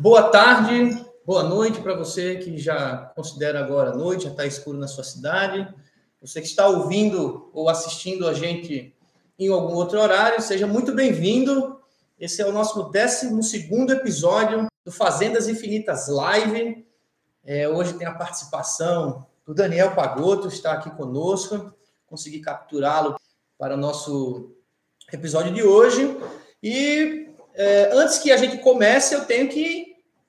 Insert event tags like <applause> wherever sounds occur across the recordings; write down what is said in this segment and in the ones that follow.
Boa tarde, boa noite para você que já considera agora noite, já está escuro na sua cidade. Você que está ouvindo ou assistindo a gente em algum outro horário, seja muito bem-vindo. Esse é o nosso 12 episódio do Fazendas Infinitas Live. É, hoje tem a participação do Daniel Pagoto, está aqui conosco. Consegui capturá-lo para o nosso episódio de hoje. E é, antes que a gente comece, eu tenho que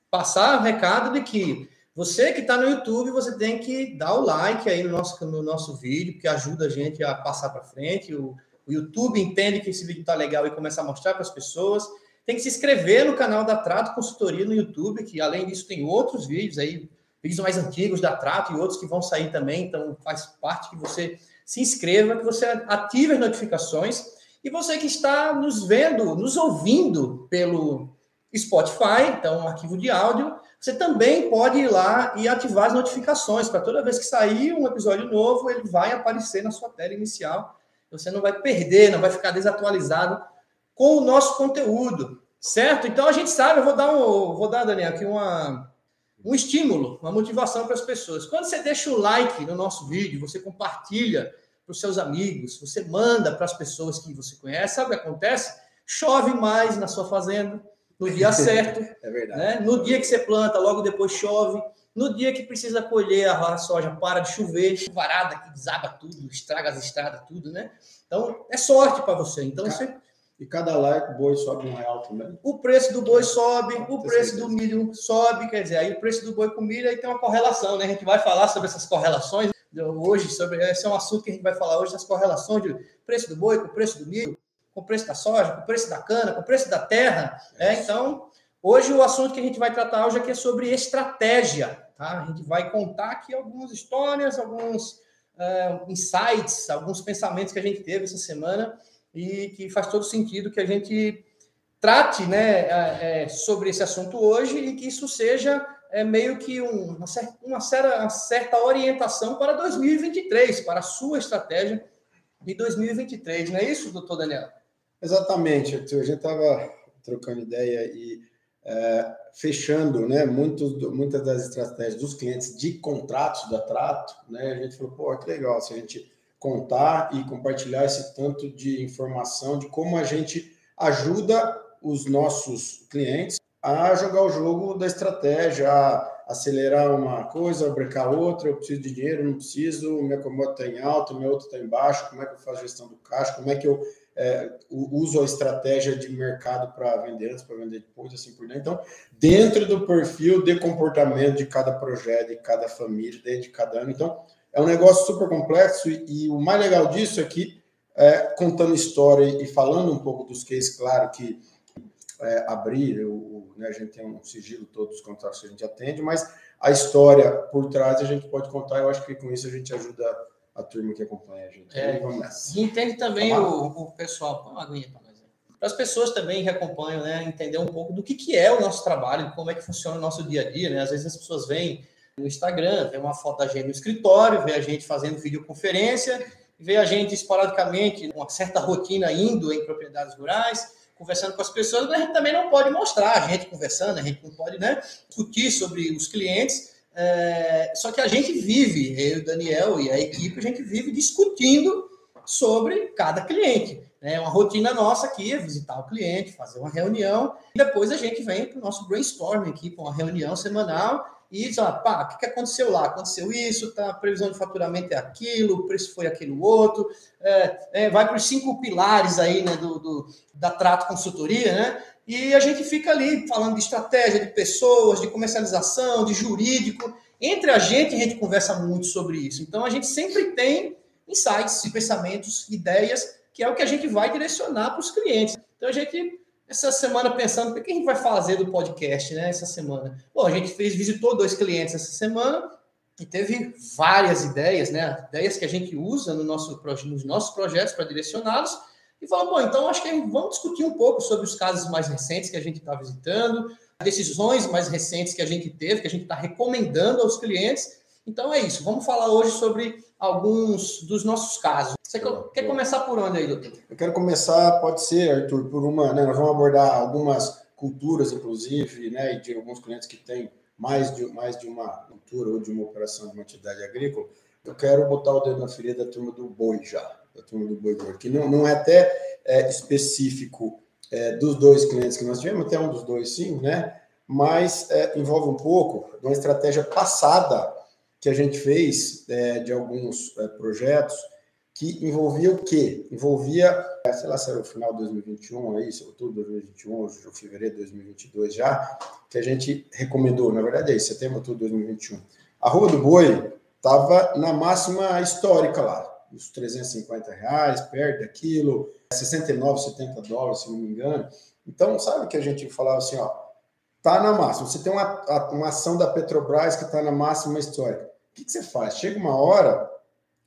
passar o recado de que você que está no YouTube, você tem que dar o like aí no nosso, no nosso vídeo, que ajuda a gente a passar para frente. O, o, YouTube entende que esse vídeo está legal e começa a mostrar para as pessoas. Tem que se inscrever no canal da Trato Consultoria no YouTube, que além disso tem outros vídeos aí, vídeos mais antigos da Trato e outros que vão sair também. Então faz parte que você se inscreva, que você ative as notificações. E você que está nos vendo, nos ouvindo pelo Spotify, então um arquivo de áudio, você também pode ir lá e ativar as notificações para toda vez que sair um episódio novo, ele vai aparecer na sua tela inicial. Você não vai perder, não vai ficar desatualizado com o nosso conteúdo, certo? Então a gente sabe, eu vou dar um, vou dar Daniel aqui uma um estímulo, uma motivação para as pessoas. Quando você deixa o like no nosso vídeo, você compartilha para os seus amigos, você manda para as pessoas que você conhece, sabe o que acontece? Chove mais na sua fazenda no dia <laughs> certo. é verdade. Né? No dia que você planta, logo depois chove. No dia que precisa colher a soja, para de chover, chuvarada que desaba tudo, estraga as estradas, tudo, né? Então, é sorte para você. Então, você... E cada like, o boi sobe um real também. O preço do boi sobe, o preço do milho sobe, quer dizer, aí o preço do boi com milho aí tem uma correlação, né? A gente vai falar sobre essas correlações hoje, sobre esse é um assunto que a gente vai falar hoje, as correlações de preço do boi com o preço do milho, com o preço da soja, com o preço da cana, com o preço da terra. É, então, hoje o assunto que a gente vai tratar hoje aqui é sobre estratégia. Tá? A gente vai contar aqui algumas histórias, alguns uh, insights, alguns pensamentos que a gente teve essa semana e que faz todo sentido que a gente trate né, é, sobre esse assunto hoje e que isso seja é, meio que um, uma, certa, uma, certa, uma certa orientação para 2023, para a sua estratégia de 2023. Não é isso, doutor Daniel? Exatamente. A gente estava trocando ideia e é, fechando né, muitos, muitas das estratégias dos clientes de contratos da Trato. Né, a gente falou, pô, que legal se a gente contar e compartilhar esse tanto de informação de como a gente ajuda os nossos clientes a jogar o jogo da estratégia, a acelerar uma coisa, brecar outra, eu preciso de dinheiro, não preciso, minha comoda está em alta, minha outra está em baixo, como é que eu faço gestão do caixa, como é que eu é, uso a estratégia de mercado para vender antes, para vender depois, assim por diante. Então, dentro do perfil de comportamento de cada projeto, de cada família, dentro de cada ano. Então, é um negócio super complexo e, e o mais legal disso é que, é, contando história e falando um pouco dos cases, claro que é, abrir, o, né, a gente tem um sigilo todos os contratos que a gente atende, mas a história por trás a gente pode contar. Eu acho que com isso a gente ajuda a turma que acompanha a gente. É, e entende também o, o, pessoal. Põe uma aguinha para nós. Para as pessoas também que acompanham, né, entender um pouco do que, que é o nosso trabalho, como é que funciona o nosso dia a dia. Né? Às vezes as pessoas vêm no Instagram, vê uma foto da gente no escritório, vê a gente fazendo videoconferência, vê a gente esporadicamente, uma certa rotina indo em propriedades rurais, conversando com as pessoas, mas a gente também não pode mostrar a gente conversando, a gente não pode né, discutir sobre os clientes é, só que a gente vive, eu, Daniel e a equipe, a gente vive discutindo sobre cada cliente. É né? uma rotina nossa aqui é visitar o cliente, fazer uma reunião, e depois a gente vem para o nosso brainstorming aqui, com uma reunião semanal, e diz, ah, pá, o que, aconteceu lá? Aconteceu isso, tá, a previsão de faturamento é aquilo, o preço foi aquilo outro, é, é, vai para os cinco pilares aí, né, do, do, da Trato Consultoria, né? E a gente fica ali falando de estratégia, de pessoas, de comercialização, de jurídico. Entre a gente, a gente conversa muito sobre isso. Então, a gente sempre tem insights, pensamentos, ideias, que é o que a gente vai direcionar para os clientes. Então, a gente, essa semana, pensando, o que a gente vai fazer do podcast, né? Essa semana. Bom, a gente fez, visitou dois clientes essa semana e teve várias ideias, né? Ideias que a gente usa no nosso, nos nossos projetos para direcioná-los e falou, bom, então acho que vamos discutir um pouco sobre os casos mais recentes que a gente está visitando, decisões mais recentes que a gente teve, que a gente está recomendando aos clientes. Então é isso, vamos falar hoje sobre alguns dos nossos casos. Você quer começar por onde aí, doutor? Eu quero começar, pode ser, Arthur, por uma, né, nós vamos abordar algumas culturas, inclusive, né, e de alguns clientes que têm mais de, mais de uma cultura ou de uma operação de uma atividade agrícola, eu quero botar o dedo na ferida da turma do boi já, da turma do boi gordo, que não, não é até é, específico é, dos dois clientes que nós tivemos, até um dos dois sim, né? Mas é, envolve um pouco de uma estratégia passada que a gente fez é, de alguns é, projetos que envolvia o quê? Envolvia, é, sei lá se era o final de 2021, aí, se outubro de 2021, ou fevereiro de 2022 já, que a gente recomendou, na verdade é isso, setembro, outubro de 2021. A Rua do Boi estava na máxima histórica lá, os 350 reais, perto daquilo, 69, 70 dólares, se não me engano. Então, sabe que a gente falava assim, ó, tá na máxima. Você tem uma, uma ação da Petrobras que está na máxima histórica. Que, que você faz? Chega uma hora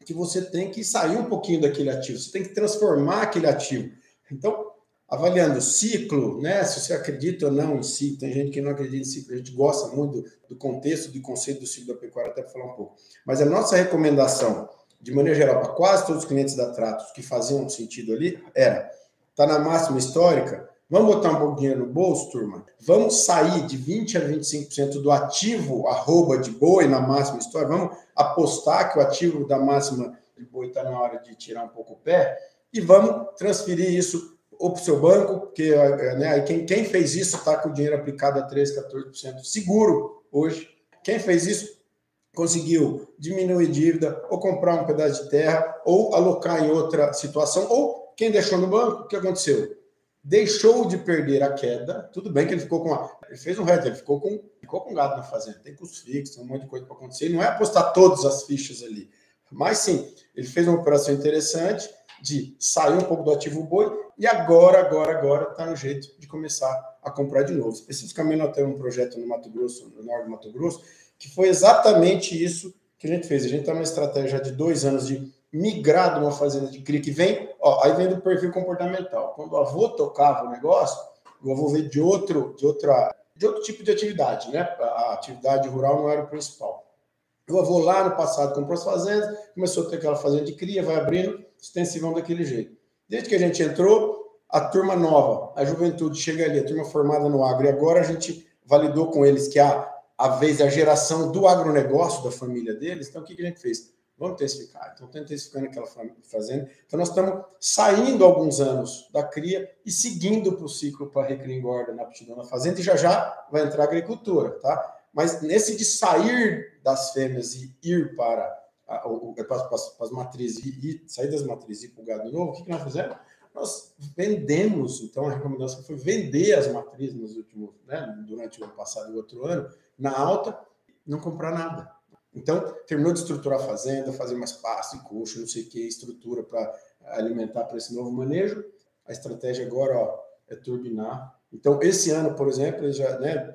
que você tem que sair um pouquinho daquele ativo, você tem que transformar aquele ativo. Então, avaliando o ciclo, né, se você acredita ou não em ciclo, tem gente que não acredita em ciclo, a gente gosta muito do, do contexto, do conceito do ciclo da pecuária, até para falar um pouco. Mas a nossa recomendação, de maneira geral, para quase todos os clientes da Tratos que faziam sentido ali, era, está na máxima histórica, Vamos botar um pouquinho no bolso, turma? Vamos sair de 20% a 25% do ativo arroba de boi na máxima história? Vamos apostar que o ativo da máxima de boi está na hora de tirar um pouco o pé? E vamos transferir isso ou para o seu banco, porque né, quem, quem fez isso está com o dinheiro aplicado a 13%, 14% seguro hoje. Quem fez isso conseguiu diminuir dívida, ou comprar um pedaço de terra, ou alocar em outra situação, ou quem deixou no banco, o que aconteceu? Deixou de perder a queda. Tudo bem que ele ficou com. A, ele fez um reto, ele ficou com, ficou com gado na fazenda. Tem custos fixos, tem um monte de coisa para acontecer. Ele não é apostar todas as fichas ali. Mas sim, ele fez uma operação interessante de sair um pouco do ativo boi e agora, agora, agora está no jeito de começar a comprar de novo. Especificamente, nós temos um projeto no Mato Grosso, no norte do Mato Grosso, que foi exatamente isso que a gente fez. A gente está numa estratégia de dois anos de migrar de uma fazenda de cria que vem, ó, aí vem do perfil comportamental. Quando o avô tocava o negócio, o avô veio de outro, de outra, de outro tipo de atividade, né? A atividade rural não era o principal. O avô lá no passado comprou as fazendas, começou a ter aquela fazenda de cria, vai abrindo, extensivão daquele jeito. Desde que a gente entrou, a turma nova, a juventude chega ali, a turma formada no agro, e agora a gente validou com eles que a, a vez a geração do agronegócio da família deles, então o que, que a gente fez? Vamos intensificar. Então, estou intensificando aquela fazenda. Então, nós estamos saindo alguns anos da cria e seguindo para o ciclo para recria engorda na aptidão da fazenda e já já vai entrar a agricultura, tá? Mas nesse de sair das fêmeas e ir para, a, para, para, para as matrizes e, e, sair das matrizes e para o gado novo, o que, que nós fizemos? Nós vendemos, então a recomendação foi vender as matrizes nos últimos, né, durante o ano passado e o outro ano, na alta, não comprar nada então, terminou de estruturar a fazenda, fazer mais pasto e coxo, não sei o que, estrutura para alimentar para esse novo manejo. A estratégia agora ó, é turbinar. Então, esse ano, por exemplo, ele já, né,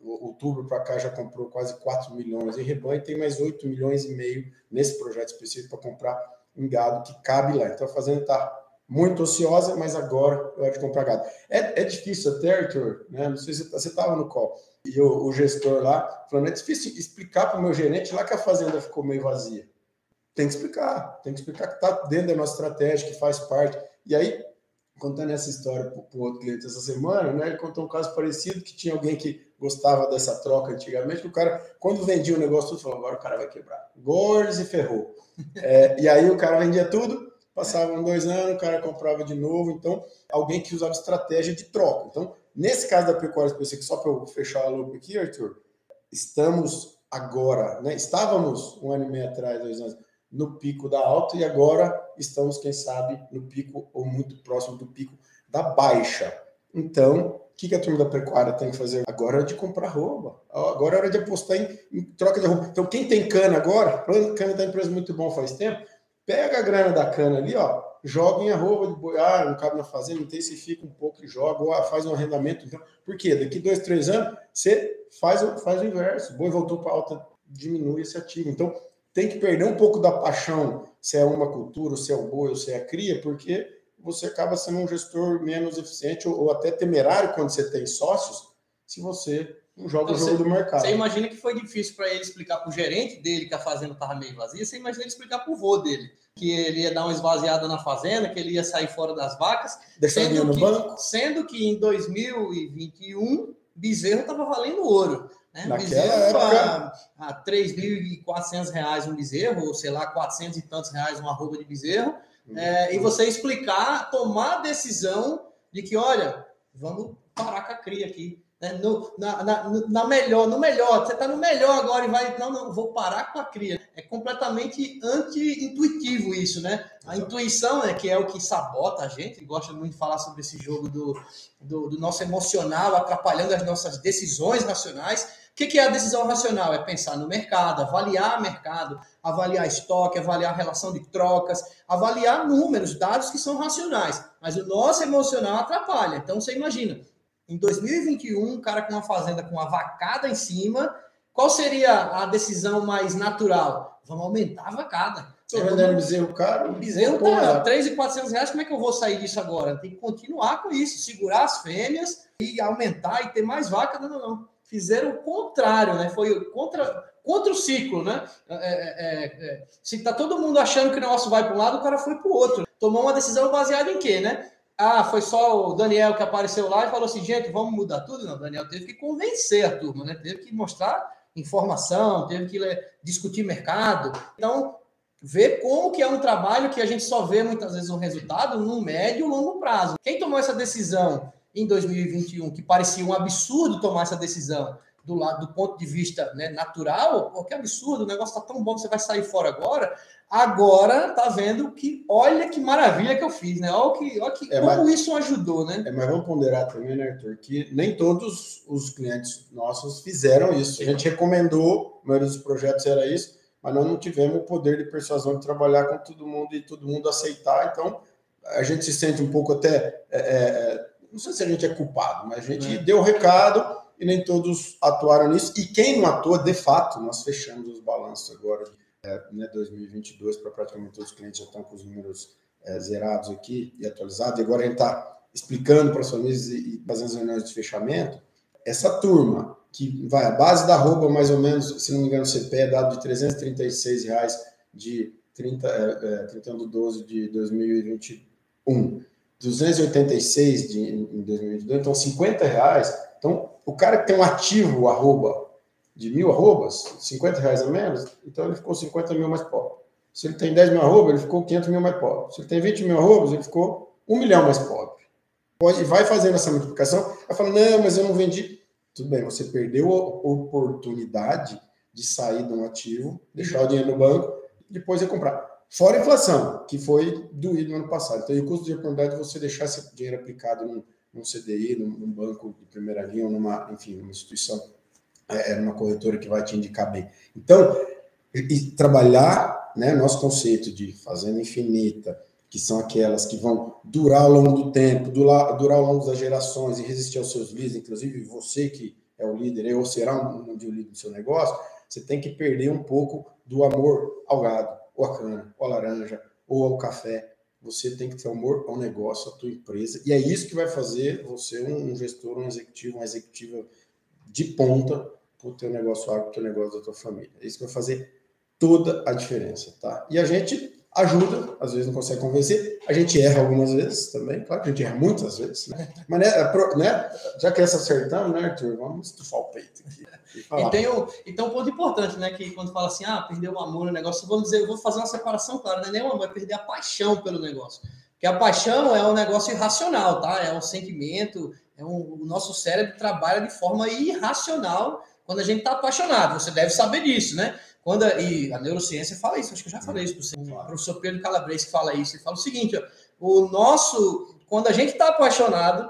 outubro para cá já comprou quase 4 milhões em rebanho, tem mais 8 milhões e meio nesse projeto específico para comprar em gado que cabe lá. Então, a fazenda está muito ociosa, mas agora é hora de comprar gado. É, é difícil até, Arthur, né? não sei se você estava no call e o, o, gestor lá falando, é difícil explicar para o meu gerente lá que a fazenda ficou meio vazia. Tem que explicar, tem que explicar que está dentro da nossa estratégia, que faz parte. E aí, contando essa história para o outro cliente essa semana, né, ele contou um caso parecido que tinha alguém que gostava dessa troca antigamente, que o cara, quando vendia o negócio tudo, falou, agora o cara vai quebrar. Gores e ferrou. É, e aí o cara vendia tudo, passavam dois anos, o cara comprava de novo. Então, alguém que usava estratégia de troca. Então, Nesse caso da pecuária específica, só para eu fechar a lupa aqui, Arthur, estamos agora, né? Estávamos um ano e meio atrás, dois anos, no pico da alta e agora estamos, quem sabe, no pico ou muito próximo do pico da baixa. Então, o que, a turma da pecuária tem que fazer? Agora é de comprar roupa. Agora é hora de apostar em, em troca de roupa. Então, quem tem cana agora, cana da empresa muito bom faz tempo, pega a grana da cana ali, ó, joga em arroba de boi, ah, não cabe na fazenda, intensifica um pouco e joga, ou ah, faz um arrendamento. Então, por quê? Daqui dois, três anos, você faz, faz o inverso. O boi voltou para alta, diminui esse ativo. Então, tem que perder um pouco da paixão, se é uma cultura, se é o boi, se é a cria, porque você acaba sendo um gestor menos eficiente ou, ou até temerário quando você tem sócios, se você não joga então, o jogo você, do mercado. Você imagina que foi difícil para ele explicar para o gerente dele que a fazenda estava meio vazia, você imagina ele explicar para o vô dele que ele ia dar uma esvaziada na fazenda, que ele ia sair fora das vacas. No que, banco? Sendo que em 2021, bezerro estava valendo ouro. Né? Naquela bezerro época... a, a 3.400 reais um bezerro, ou sei lá, 400 e tantos reais uma arroba de bezerro. Uhum. É, e você explicar, tomar a decisão de que, olha, vamos parar com a cria aqui. Né? No, na, na, na, melhor, no melhor, você está no melhor agora e vai, não, não, vou parar com a cria. É completamente anti-intuitivo isso, né? A intuição é que é o que sabota a gente, gosta muito de falar sobre esse jogo do, do, do nosso emocional, atrapalhando as nossas decisões racionais. O que, que é a decisão racional? É pensar no mercado, avaliar o mercado, avaliar estoque, avaliar a relação de trocas, avaliar números, dados que são racionais. Mas o nosso emocional atrapalha. Então você imagina, em 2021, um cara com uma fazenda com uma vacada em cima, qual seria a decisão mais natural? Vamos aumentar a vacada. Estou vendendo bezerro caro. Bezerro tá 3.400 reais, como é que eu vou sair disso agora? Tem que continuar com isso, segurar as fêmeas e aumentar e ter mais vaca. Não, não, não. Fizeram o contrário, né? Foi contra, contra o ciclo, né? É, é, é, é. se tá todo mundo achando que o negócio vai para um lado, o cara foi para o outro. Tomou uma decisão baseada em quê, né? Ah, foi só o Daniel que apareceu lá e falou assim, gente, vamos mudar tudo? Não, Daniel teve que convencer a turma, né? Teve que mostrar informação, teve que discutir mercado. Então, ver como que é um trabalho que a gente só vê muitas vezes o resultado no médio e longo prazo. Quem tomou essa decisão em 2021, que parecia um absurdo tomar essa decisão do lado do ponto de vista né, natural, pô, que absurdo, o negócio está tão bom, você vai sair fora agora. Agora tá vendo que olha que maravilha que eu fiz, né? Olha que, olha que é, como mas, isso ajudou, né? É, mas vamos ponderar também, né, Arthur, que nem todos os clientes nossos fizeram isso. A gente recomendou, a maioria dos projetos era isso, mas nós não tivemos o poder de persuasão de trabalhar com todo mundo e todo mundo aceitar. Então, a gente se sente um pouco até. É, é, é não sei se a gente é culpado, mas a gente é. deu o recado e nem todos atuaram nisso. E quem não atua, de fato, nós fechamos os balanços agora é, né, 2022 para praticamente todos os clientes já estão com os números é, zerados aqui e atualizados. E agora a gente está explicando para as famílias e, fazendo as reuniões de fechamento. Essa turma que vai, a base da roupa mais ou menos, se não me engano, o CP é dado de 336 reais de 30, é, é, 31 de 12 de 2021. 286 de, em 2022, então 50 reais. Então, o cara que tem um ativo arroba de mil arrobas, 50 reais a menos, então ele ficou 50 mil mais pobre. Se ele tem 10 mil arrobas, ele ficou 500 mil mais pobre. Se ele tem 20 mil arrobas, ele ficou 1 milhão mais pobre. Pode, vai fazendo essa multiplicação, vai falando, não, mas eu não vendi. Tudo bem, você perdeu a oportunidade de sair de um ativo, deixar o dinheiro no banco, depois ia comprar. Fora a inflação, que foi doído no ano passado. Então, o custo de oportunidade de você deixar esse dinheiro aplicado num, num CDI, num, num banco de primeira linha, ou numa, enfim, numa instituição é, é uma corretora que vai te indicar bem. Então, e, trabalhar, né, nosso conceito de fazenda infinita, que são aquelas que vão durar ao longo do tempo, durar, durar ao longo das gerações e resistir aos seus líderes, inclusive você que é o líder, ou será um, um líder do seu negócio, você tem que perder um pouco do amor ao gado, ou à cana, ou à laranja, ou ao café. Você tem que ter amor ao negócio, à tua empresa, e é isso que vai fazer você um gestor, um executivo, uma executiva de ponta para o teu negócio agro, para o teu negócio da tua família. É isso que vai fazer toda a diferença, tá? E a gente ajuda, às vezes não consegue convencer, a gente erra algumas vezes também, claro que a gente erra muitas vezes, né? Mas, né, é né já que essa acertamos, né, Arthur, vamos estufar o peito aqui. E tem, um, então, um ponto importante, né? Que quando fala assim, ah, perdeu o amor no negócio, vamos dizer, eu vou fazer uma separação, claro, não é nem o amor, é perder a paixão pelo negócio. Porque a paixão é um negócio irracional, tá? É um sentimento, é um, o nosso cérebro trabalha de forma irracional quando a gente está apaixonado. Você deve saber disso, né? Quando a, e a neurociência fala isso, acho que eu já falei isso para você. O professor Pedro Calabres que fala isso. Ele fala o seguinte: ó, o nosso, quando a gente está apaixonado,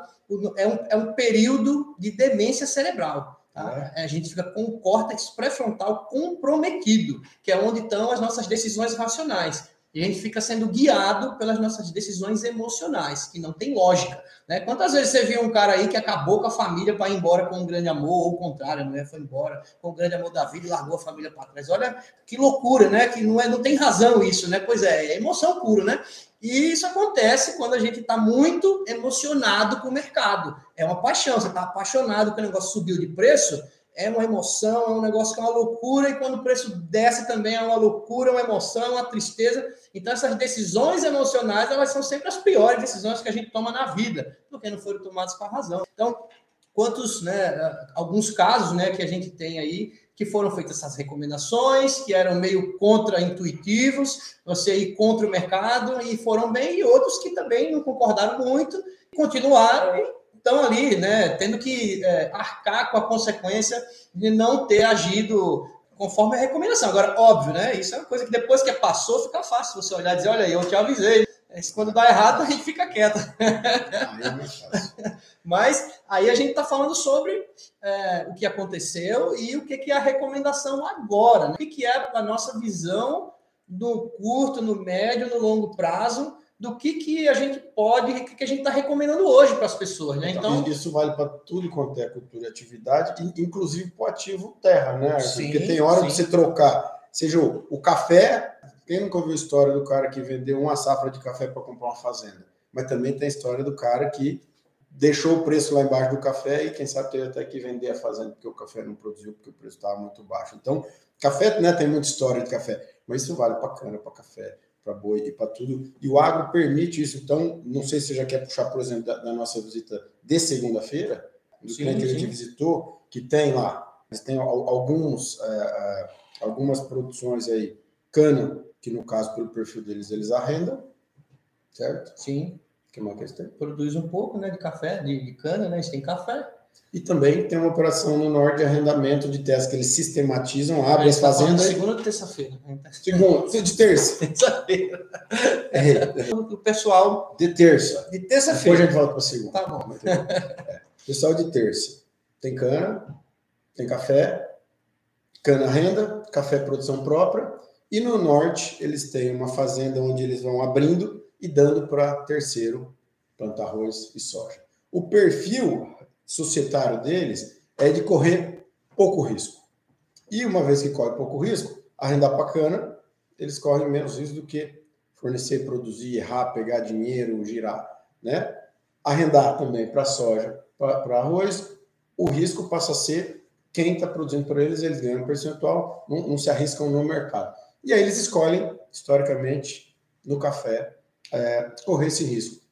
é um, é um período de demência cerebral. Tá? É. A gente fica com o córtex pré-frontal comprometido, que é onde estão as nossas decisões racionais. E a gente fica sendo guiado pelas nossas decisões emocionais, que não tem lógica. Né? Quantas vezes você viu um cara aí que acabou com a família para ir embora com um grande amor, ou o contrário, a mulher foi embora com um grande amor da vida e largou a família para trás? Olha que loucura, né? Que não, é, não tem razão isso, né? Pois é, é emoção pura, né? E isso acontece quando a gente está muito emocionado com o mercado. É uma paixão, você está apaixonado que o negócio subiu de preço, é uma emoção, é um negócio que é uma loucura, e quando o preço desce também é uma loucura, uma emoção, uma tristeza. Então, essas decisões emocionais, elas são sempre as piores decisões que a gente toma na vida, porque não foram tomadas com a razão. Então, quantos, né, alguns casos, né, que a gente tem aí, que foram feitas essas recomendações, que eram meio contra-intuitivos, você ir contra o mercado, e foram bem, e outros que também não concordaram muito, continuaram e estão ali, né, tendo que é, arcar com a consequência de não ter agido conforme a recomendação. Agora, óbvio, né? Isso é uma coisa que depois que passou, fica fácil você olhar e dizer, olha, eu te avisei. Quando dá errado, a gente fica quieto. <laughs> Mas aí a gente está falando sobre é, o que aconteceu e o que, que é a recomendação agora. Né? O que, que é a nossa visão do curto, no médio, no longo prazo do que, que a gente pode, o que, que a gente está recomendando hoje para as pessoas, né? Então, então isso vale para tudo quanto é cultura e atividade, inclusive para o ativo terra, né? Sim, Porque tem hora sim. de você trocar, seja o, o café, quem nunca ouviu a história do cara que vendeu uma safra de café para comprar uma fazenda? Mas também tem a história do cara que deixou o preço lá embaixo do café e quem sabe teve até que vender a fazenda porque o café não produziu, porque o preço estava muito baixo. Então, café, né, tem muita história de café, mas isso vale para cana, para café, para boi e para tudo. E o agro permite isso. Então, não sei se você já quer puxar, por exemplo, da, da nossa visita de segunda-feira, do sim, cliente que a gente visitou, que tem lá, mas tem alguns, é, é, algumas produções aí, cana, que no caso, pelo perfil deles, eles arrendam, certo? Sim. Que mais que eles têm? Produz um pouco, né, de café, de, de cana, né? Eles têm café. E também tem uma operação no norte de arrendamento de terras que eles sistematizam, abrem as fazendas. Segunda ou terça-feira? Segunda, de terça. <laughs> Terça-feira. É. <laughs> O pessoal. De terça. De terça-feira. Depois a gente volta para segunda. Tá bom. É. Pessoal de terça. Tem cana, tem café, cana renda, café produção própria. E no norte eles têm uma fazenda onde eles vão abrindo e dando para terceiro plantar arroz e soja. O perfil societário deles é de correr pouco risco. E uma vez que corre pouco risco, arrendar para cana, eles correm menos risco do que fornecer, produzir, errar, pegar dinheiro, girar, né? Arrendar também para soja, para arroz, o risco passa a ser quem está produzindo para eles, eles ganham um percentual, não, não, se arriscam no mercado. E aí eles escolhem, historicamente, no café, é, correr esse risco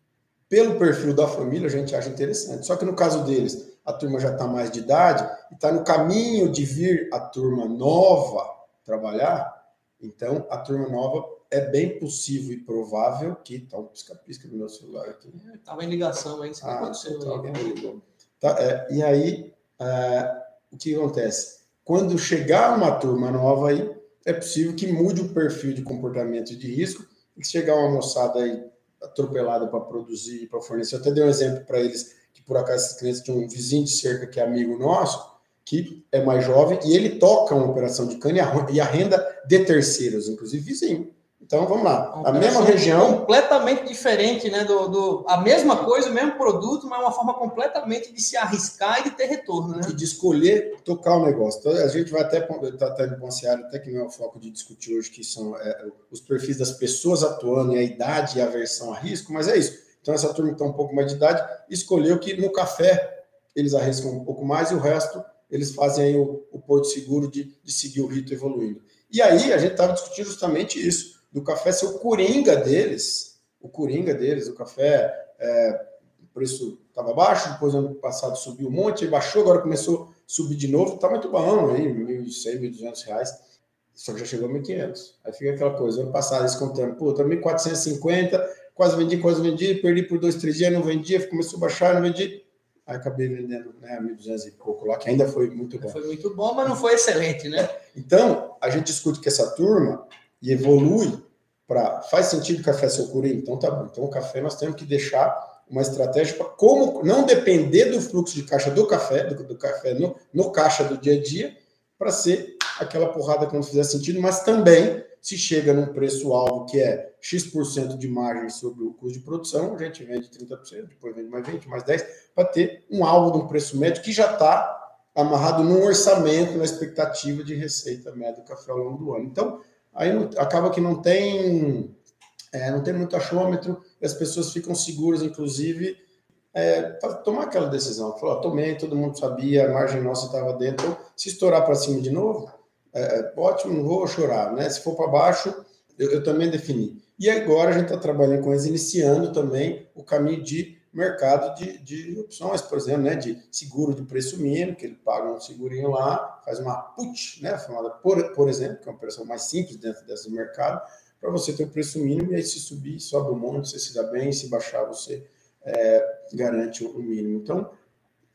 pelo perfil da família, a gente acha interessante. Só que no caso deles, a turma já está mais de idade e está no caminho de vir a turma nova trabalhar. Então, a turma nova é bem possível e provável que. Tá um pisca-pisca no meu celular aqui. Estava é, em ligação aí, isso ah, aconteceu. Tá, aí, tá, é, e aí, é, o que acontece? Quando chegar uma turma nova aí, é possível que mude o perfil de comportamento de risco e que chegar uma moçada aí atropelada para produzir, para fornecer. Eu até dei um exemplo para eles, que por acaso esses clientes tinham um vizinho de cerca que é amigo nosso, que é mais jovem, e ele toca uma operação de cana e arrenda de terceiros, inclusive vizinho. Então vamos lá. A mesma região. Completamente diferente, né? Do, do, a mesma coisa, o mesmo produto, mas uma forma completamente de se arriscar e de ter retorno, né? E de escolher tocar o negócio. Então, a gente vai até estar tá, tá poncear, até que não é o foco de discutir hoje, que são é, os perfis das pessoas atuando, e a idade e a aversão a risco, mas é isso. Então, essa turma que está um pouco mais de idade escolheu que no café eles arriscam um pouco mais e o resto eles fazem aí o, o porto seguro de, de seguir o rito evoluindo. E aí a gente estava discutindo justamente isso do café ser o coringa deles, o coringa deles, o café, é, o preço estava baixo, depois ano passado subiu um monte, baixou, agora começou a subir de novo, está muito bom aí, 1.100, 1.200 reais, só que já chegou a 1.500. Aí fica aquela coisa, ano passado eles contando, pô, também 450, quase vendi, quase vendi, perdi por dois, três dias, não vendia, começou a baixar, não vendi, Aí acabei vendendo né, 1.200 e pouco lá, que ainda foi muito bom. Foi muito bom, mas não foi excelente, né? Então, a gente discute que essa turma e evolui para faz sentido café ser o então tá bom. Então o café nós temos que deixar uma estratégia para como não depender do fluxo de caixa do café, do, do café no, no caixa do dia a dia, para ser aquela porrada quando fizer sentido, mas também se chega num preço alvo que é X% de margem sobre o custo de produção, a gente vende 30%, depois vende mais 20%, mais 10%, para ter um alvo de um preço médio que já está amarrado num orçamento, na expectativa de receita média do café ao longo do ano. Então, aí acaba que não tem, é, não tem muito achômetro, e as pessoas ficam seguras, inclusive, é, tomar aquela decisão. Falou, tomei, todo mundo sabia, a margem nossa estava dentro. Então, se estourar para cima de novo, é, é, ótimo, não vou chorar. Né? Se for para baixo, eu, eu, também defini. E agora a gente está trabalhando com eles, iniciando também o caminho de mercado de, de opções, por exemplo, né, de seguro de preço mínimo, que ele paga um segurinho lá, faz uma put, né, chamada por, por exemplo, que é uma operação mais simples dentro desse mercado, para você ter o preço mínimo e aí se subir, sobe um monte, você se dá bem, se baixar, você é, garante o mínimo. Então,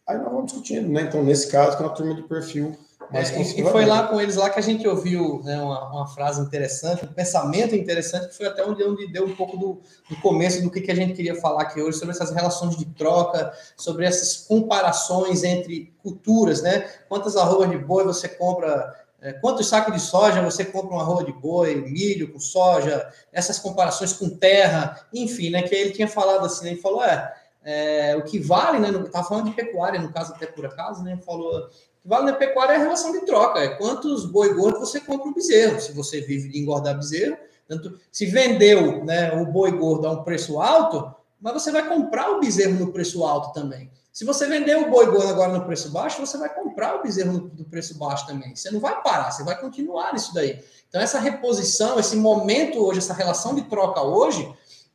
aí nós vamos discutindo, né? Então, nesse caso, com a turma de perfil mais é, E foi lá com eles lá que a gente ouviu né, uma, uma, frase interessante, um pensamento interessante, que foi até onde, onde deu um pouco do, do começo do que, que a gente queria falar aqui hoje, sobre essas relações de troca, sobre essas comparações entre culturas, né? Quantas arrobas de boi você compra é, quantos sacos de soja você compra uma arroba de boi, milho com soja, essas comparações com terra, enfim, né? Que ele tinha falado assim, né, ele falou, é, é o que vale, né? Estava falando de pecuária, no caso, até por acaso, né? Falou, vale na pecuária é a relação de troca, é quantos boi gordo você compra o bezerro. Se você vive de engordar bezerro, tanto se vendeu né, o boi gordo a um preço alto, mas você vai comprar o bezerro no preço alto também. Se você vender o boi gordo agora no preço baixo, você vai comprar o bezerro no, no preço baixo também. Você não vai parar, você vai continuar nisso daí. Então, essa reposição, esse momento hoje, essa relação de troca hoje,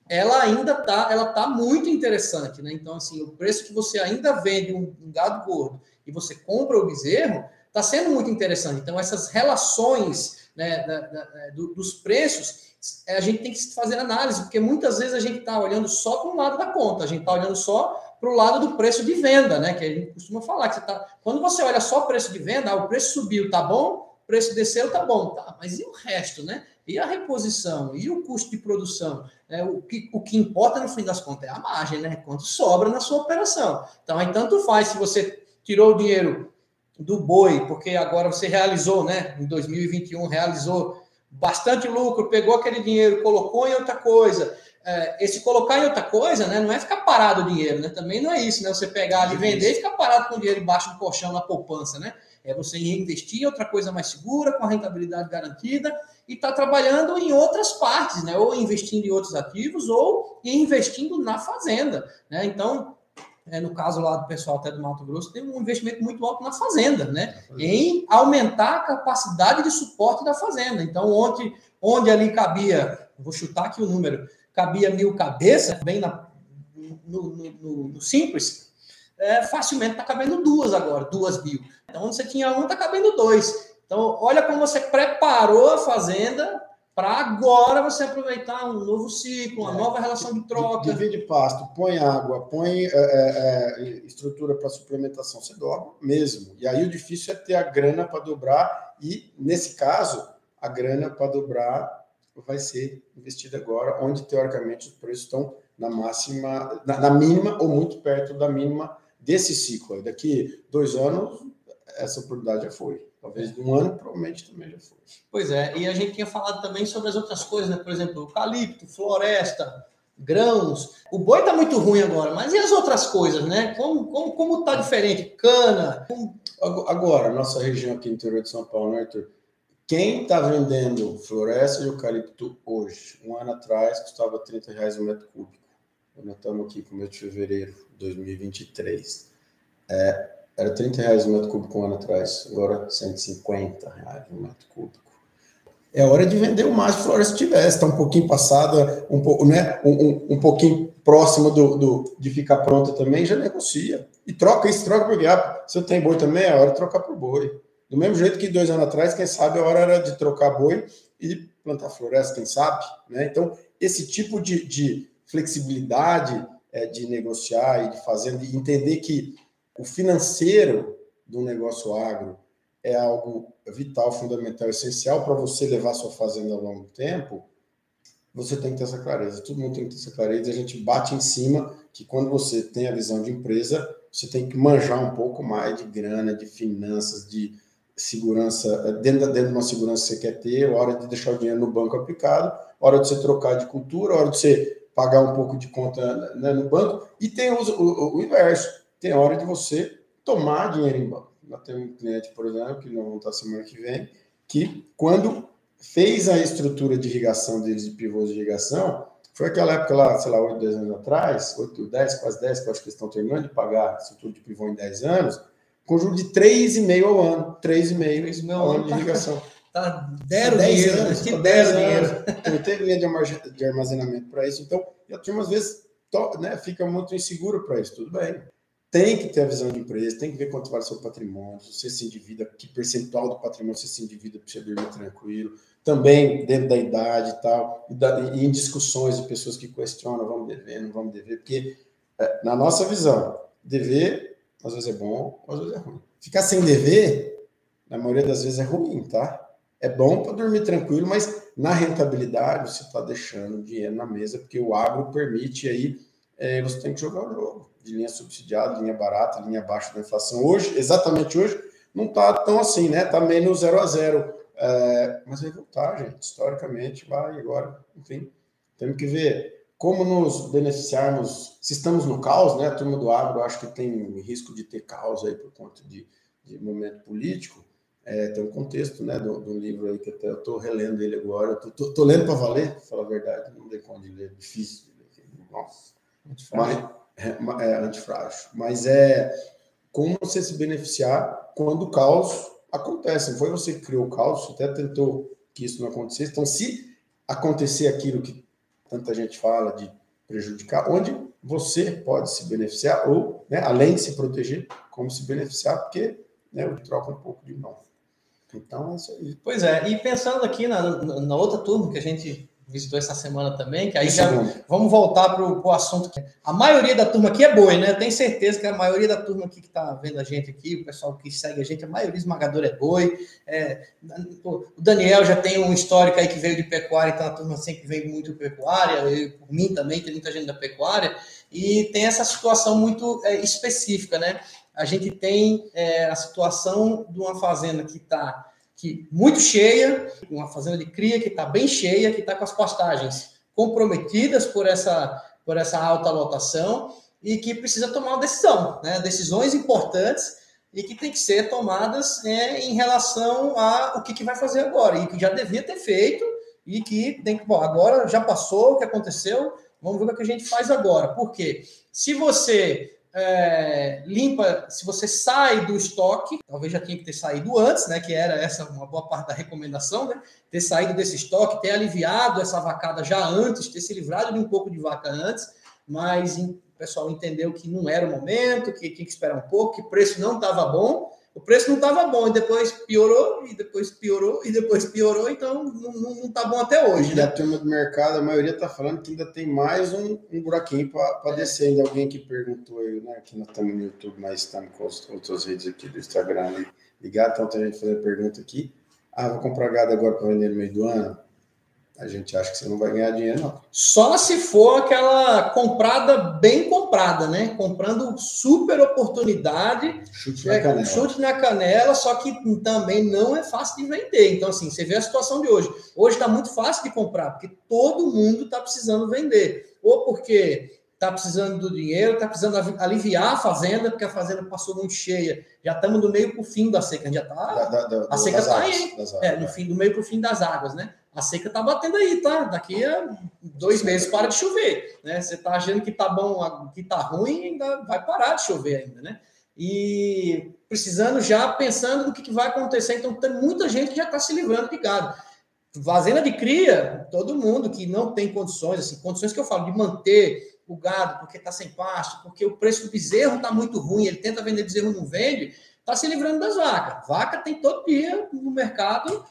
ela ainda tá, ela tá muito interessante, né? Então, assim, o preço que você ainda vende um, um gado gordo e você compra o bezerro, está sendo muito interessante. Então, essas relações né, da, da, do, dos preços, a gente tem que fazer análise, porque muitas vezes a gente está olhando só para um lado da conta, a gente está olhando só para o lado do preço de venda, né? Que a gente costuma falar que você tá. Quando você olha só o preço de venda, ah, o preço subiu, tá bom? O preço desceu, tá bom, tá. Mas e o resto, né? E a reposição? E o custo de produção? É, o, que, o que importa no fim das contas é a margem, né? Quanto sobra na sua operação. Então, aí tanto faz se você tirou o dinheiro do boi, porque agora você realizou, né? Em 2021, realizou bastante lucro, pegou aquele dinheiro, colocou em outra coisa é, esse colocar em outra coisa, né? Não é ficar parado o dinheiro, né? Também não é isso, né? Você pegar ali, vender e ficar parado com o dinheiro embaixo do colchão na poupança, né? É você reinvestir em outra coisa mais segura, com a rentabilidade garantida, e estar tá trabalhando em outras partes, né? Ou investindo em outros ativos, ou investindo na fazenda, né? Então, é, no caso lá do pessoal até do Mato Grosso, tem um investimento muito alto na fazenda, né? Em aumentar a capacidade de suporte da fazenda. Então, onde, onde ali cabia, vou chutar aqui o número, cabia mil cabeças, bem na, no, no, no, no simples, é, facilmente está cabendo duas agora, duas mil. Então, onde você tinha um, está cabendo dois. Então, olha como você preparou a fazenda para agora você aproveitar um novo ciclo, uma é, nova relação de troca. Divide pasto, põe água, põe é, é, é estrutura para suplementação, você dobra mesmo. E aí o difícil é ter a grana para dobrar, e nesse caso, a grana para dobrar vai ser investida agora, onde teoricamente os preços estão na máxima, na, na mínima ou muito perto da mínima desse ciclo. Daqui dois anos, essa oportunidade já foi. Talvez um ano, provavelmente também já foi. Pois é, e a gente tinha falado também sobre as outras coisas, né? Por exemplo, eucalipto, floresta, grãos. O boi está muito ruim agora, mas e as outras coisas, né? Como como como tá diferente? Cana. Como... Agora, nossa região aqui no interior de São Paulo, né, Arthur? Quem está vendendo floresta de eucalipto hoje? Um ano atrás custava 30 reais o metro cúbico. Nós estamos aqui com o mês de fevereiro de 2023. É, era 30 reais o metro cúbico um ano atrás, agora 150 reais o metro cúbico. É hora de vender o mais floresta tivesse, está um pouquinho passada, um, pouco, né, um, um, um pouquinho próximo do, do, de ficar pronta também, já negocia. E troca isso, troca porque ah, se eu tenho boi também, é hora de trocar por boi. Do mesmo jeito que dois anos atrás, quem sabe a hora era de trocar boi e plantar floresta, quem sabe, né? Então, esse tipo de, de flexibilidade é, de negociar e de fazer, de entender que o financeiro do negócio agro é algo vital, fundamental, essencial para você levar sua fazenda a longo tempo, você tem que ter essa clareza. Todo mundo tem que ter essa clareza. A gente bate em cima que quando você tem a visão de empresa, você tem que manjar um pouco mais de grana, de finanças, de segurança, é, dentro, dentro de uma segurança que você quer ter, hora de deixar o dinheiro no banco aplicado, hora de você trocar de cultura, hora de você pagar um pouco de conta né, no banco, e tem o, o, o, inverso, tem hora de você tomar dinheiro em banco. Nós temos um cliente, por exemplo, que não está semana que vem, que quando fez a estrutura de irrigação deles, de pivôs de irrigação, Foi aquela época lá, sei lá, 8, 10 anos atrás, 8, 10, quase 10, que eu acho que eles estão terminando de pagar estrutura de pivô em 10 anos, com juros de 3,5 ao ano. 3,5 ao ano de irrigação. <laughs> Tá, deram dinheiro, anos, que deram dinheiro. Não teve linha de armazenamento para isso. Então, a turma às vezes né, fica muito inseguro para isso. Tudo bem. Tem que ter a visão de empresa, tem que ver quanto vale seu patrimônio, se você se endivida, que percentual do patrimônio você se endivida para você dormir tranquilo. Também dentro da idade e tal, e, e em discussões de pessoas que questionam, vamos dever, não vamos dever, porque é, na nossa visão, dever às vezes é bom, às vezes é ruim. Ficar sem dever, na maioria das vezes é ruim, tá? É bom para dormir tranquilo, mas na rentabilidade você está deixando dinheiro na mesa, porque o agro permite aí, é, você tem que jogar o jogo de linha subsidiada, linha barata, linha abaixo da inflação. Hoje, exatamente hoje, não está tão assim, né? Está menos 0 a 0. É, mas vai voltar, gente. Historicamente, vai agora, enfim. Temos que ver como nos beneficiarmos. Se estamos no caos, né? A turma do agro acho que tem risco de ter caos aí por conta de, de momento político. É, tem um contexto né, do, do livro aí que até eu estou relendo ele agora. Estou lendo para valer, para falar a verdade, não dei conta de ler, difícil. Nossa. Mas, é, é, antifrágil. Mas é como você se beneficiar quando o caos acontece. Foi você que criou o caos, até tentou que isso não acontecesse. Então, se acontecer aquilo que tanta gente fala de prejudicar, onde você pode se beneficiar, ou, né, além de se proteger, como se beneficiar, porque né, troca um pouco de mão. Então, é isso aí. Pois é, e pensando aqui na, na outra turma que a gente visitou essa semana também, que aí já vamos voltar para o assunto. A maioria da turma aqui é boi, né? tenho certeza que a maioria da turma aqui que está vendo a gente aqui, o pessoal que segue a gente, a maioria esmagadora é boi. É, o Daniel já tem um histórico aí que veio de pecuária, então a turma sempre vem muito pecuária, eu, por mim também, tem muita gente da pecuária, e tem essa situação muito é, específica, né? A gente tem é, a situação de uma fazenda que está que muito cheia, uma fazenda de cria que está bem cheia, que está com as pastagens comprometidas por essa, por essa alta lotação e que precisa tomar uma decisão, né? decisões importantes e que tem que ser tomadas é, em relação a o que, que vai fazer agora e que já devia ter feito e que tem que, bom, agora já passou o que aconteceu, vamos ver o que a gente faz agora. Por quê? Se você é, limpa, se você sai do estoque, talvez já tinha que ter saído antes, né? Que era essa uma boa parte da recomendação, né? Ter saído desse estoque, ter aliviado essa vacada já antes, ter se livrado de um pouco de vaca antes, mas o pessoal entendeu que não era o momento, que tinha que esperar um pouco, que o preço não estava bom o preço não estava bom, e depois piorou, e depois piorou, e depois piorou, então não está bom até hoje. E né? a turma do mercado, a maioria está falando que ainda tem mais um, um buraquinho para é. descer. Ainda alguém que perguntou aí, né? Que nós estamos no YouTube, mas estamos com as outras redes aqui do Instagram ligado, então tem gente fazendo pergunta aqui. Ah, vou comprar gado agora para vender no meio do ano? A gente acha que você não vai ganhar dinheiro, não. Só se for aquela comprada bem comprada, né? Comprando super oportunidade. Chute na é, canela. Chute na canela, só que também não é fácil de vender. Então, assim, você vê a situação de hoje. Hoje está muito fácil de comprar, porque todo mundo está precisando vender. Ou porque está precisando do dinheiro, está precisando aliviar a fazenda, porque a fazenda passou muito cheia. Já estamos do meio para o fim da seca. Já tá, a seca está aí. É, no fim, do meio para o fim das águas, né? A seca tá batendo aí, tá? Daqui a dois meses para de chover, né? Você tá achando que tá bom, que tá ruim, ainda vai parar de chover ainda, né? E precisando já pensando no que, que vai acontecer. Então, tem muita gente que já está se livrando de gado. Fazenda de cria, todo mundo que não tem condições, assim, condições que eu falo de manter o gado porque está sem pasto, porque o preço do bezerro está muito ruim, ele tenta vender bezerro, não vende, está se livrando das vacas. Vaca tem todo dia no mercado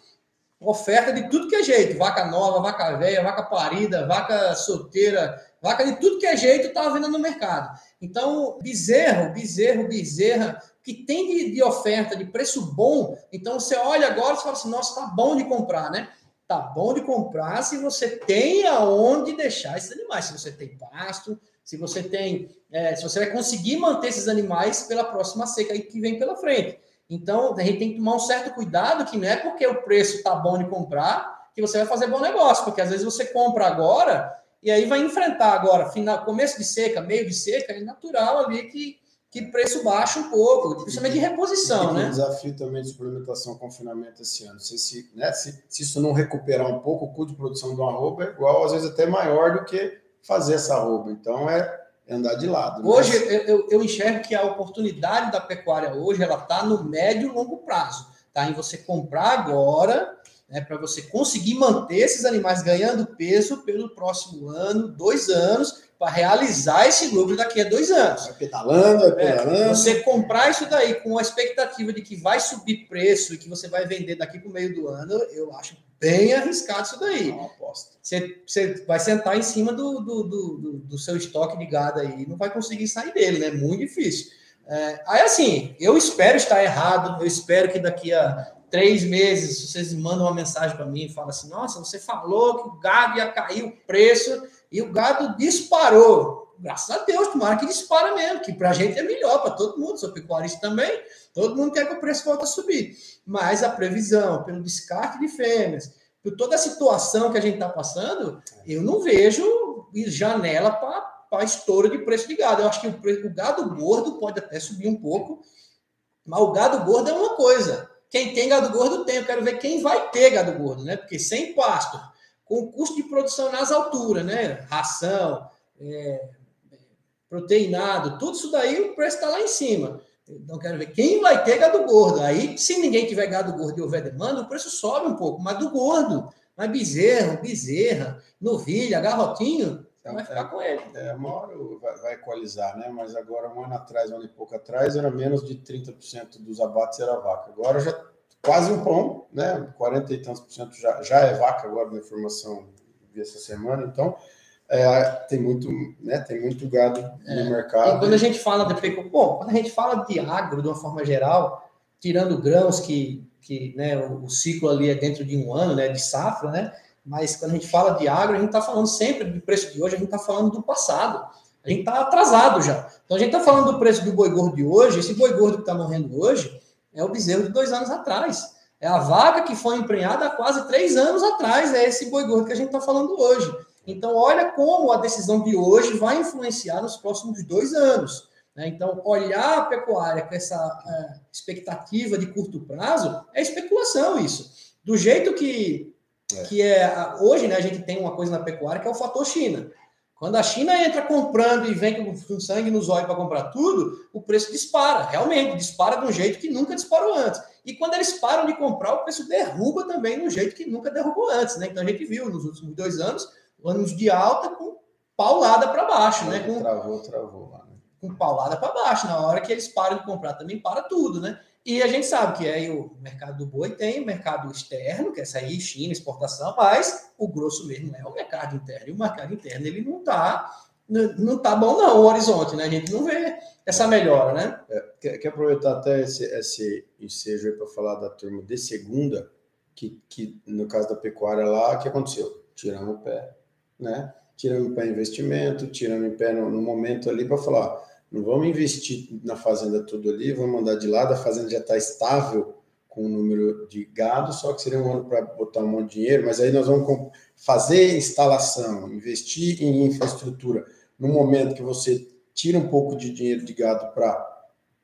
oferta de tudo que é jeito, vaca nova, vaca velha, vaca parida, vaca solteira, vaca de tudo que é jeito está vendo no mercado. Então, bezerro, bezerro, bezerra, que tem de, de, oferta de preço bom, então você olha agora e fala assim, nossa, tá bom de comprar, né? Tá bom de comprar se você tem aonde deixar esses animais, se você tem pasto, se você tem, é, se você vai conseguir manter esses animais pela próxima seca que vem pela frente. Então, a gente tem que tomar um certo cuidado, que não é porque o preço está bom de comprar que você vai fazer bom negócio, porque às vezes você compra agora e aí vai enfrentar agora, final, começo de seca, meio de seca, é natural ali que, que preço baixa um pouco, principalmente de reposição, e né? O desafio também de suplementação confinamento esse ano. Se, se, né, se, se, isso não recuperar um pouco, o custo de produção do arroba é igual, às vezes até maior do que fazer essa arroba. Então é, é andar de lado. Né? Hoje eu, eu, enxergo que a oportunidade da pecuária hoje ela está no médio e longo prazo. Tá? Em você comprar agora, né, para você conseguir manter esses animais ganhando peso pelo próximo ano, dois anos, para realizar esse lucro daqui a dois anos. Vai pedalando, vai é, pedalando. É, você comprar isso daí com a expectativa de que vai subir preço e que você vai vender daqui para o meio do ano, eu acho bem arriscado isso daí. Não aposto. Você, você vai sentar em cima do, do, do, do, seu estoque de gado aí, não vai conseguir sair dele, né? Muito difícil. É, aí, assim, eu espero estar errado, eu espero que daqui a três meses vocês mandam uma mensagem para mim e falam assim: nossa, você falou que o gado ia cair o preço e o gado disparou. Graças a Deus, tomara que dispara mesmo, que para a gente é melhor, para todo mundo, sou pecuarista também, todo mundo quer que o preço volte a subir. Mas a previsão, pelo descarte de fêmeas, por toda a situação que a gente está passando, eu não vejo janela para estouro de preço de gado. Eu acho que o, o gado gordo pode até subir um pouco, mas o gado gordo é uma coisa. Quem tem gado gordo tem. Eu quero ver quem vai ter gado gordo, né? Porque sem pasto, com o custo de produção nas alturas, né? Ração, é, proteinado, tudo isso daí, o preço está lá em cima. Então, quero ver quem vai ter gado gordo. Aí, se ninguém tiver gado gordo e houver demanda, o preço sobe um pouco. Mas do gordo, mas bezerro, bezerra, novilha, garrotinho, então, vai ficar é, com ele. É, uma hora vai, vai, equalizar, né? Mas agora, um ano atrás, um ano e pouco atrás, era menos de 30% dos abates era vaca. Agora já quase um pão, né? 40 e tantos por cento já, já é vaca agora na informação vi essa semana, então é, tem muito, né? Tem muito gado é. no mercado. E quando a gente fala de bom, quando a gente fala de agro de uma forma geral, tirando grãos que, que né, o, o ciclo ali é dentro de um ano, né? De safra, né? Mas quando a gente fala de agro, a gente está falando sempre do preço de hoje, a gente está falando do passado. A gente está atrasado já. Então a gente está falando do preço do boi gordo de hoje, esse boi gordo que está morrendo hoje, é o bezerro de dois anos atrás. É a vaca que foi emprenhada há quase três anos atrás. É esse boi gordo que a gente está falando hoje. Então, olha como a decisão de hoje vai influenciar nos próximos dois anos. Né? Então, olhar a pecuária com essa é, expectativa de curto prazo é especulação isso. Do jeito que é. que é hoje, né, a gente tem uma coisa na pecuária que é o fator China. Quando a China entra comprando e vem com sangue nos olhos para comprar tudo, o preço dispara, realmente, dispara de um jeito que nunca disparou antes. E quando eles param de comprar, o preço derruba também de um jeito que nunca derrubou antes. Né? Então a gente viu nos últimos dois anos, anos de alta com paulada para baixo. Né? Com, travou, travou. Né? Com paulada para baixo. Na hora que eles param de comprar, também para tudo. né? E a gente sabe que aí o mercado do boi tem o mercado externo, que é sair China, exportação, mas o grosso mesmo é o mercado interno. E o mercado interno ele não está não tá bom não o horizonte, né? A gente não vê essa melhora, né? É, quer, quer, aproveitar até esse, esse ensejo para falar da turma de segunda, que, que no caso da pecuária lá, o que aconteceu? Tiramos o pé, né? Tiramos o pé investimento, tiramos o pé no, no momento ali para falar não vamos investir na fazenda tudo ali, vamos mandar de lado, a fazenda já está estável com o número de gado, só que seria um ano para botar um monte de dinheiro, mas aí nós vamos fazer instalação, investir em infraestrutura, no momento que você tira um pouco de dinheiro de gado para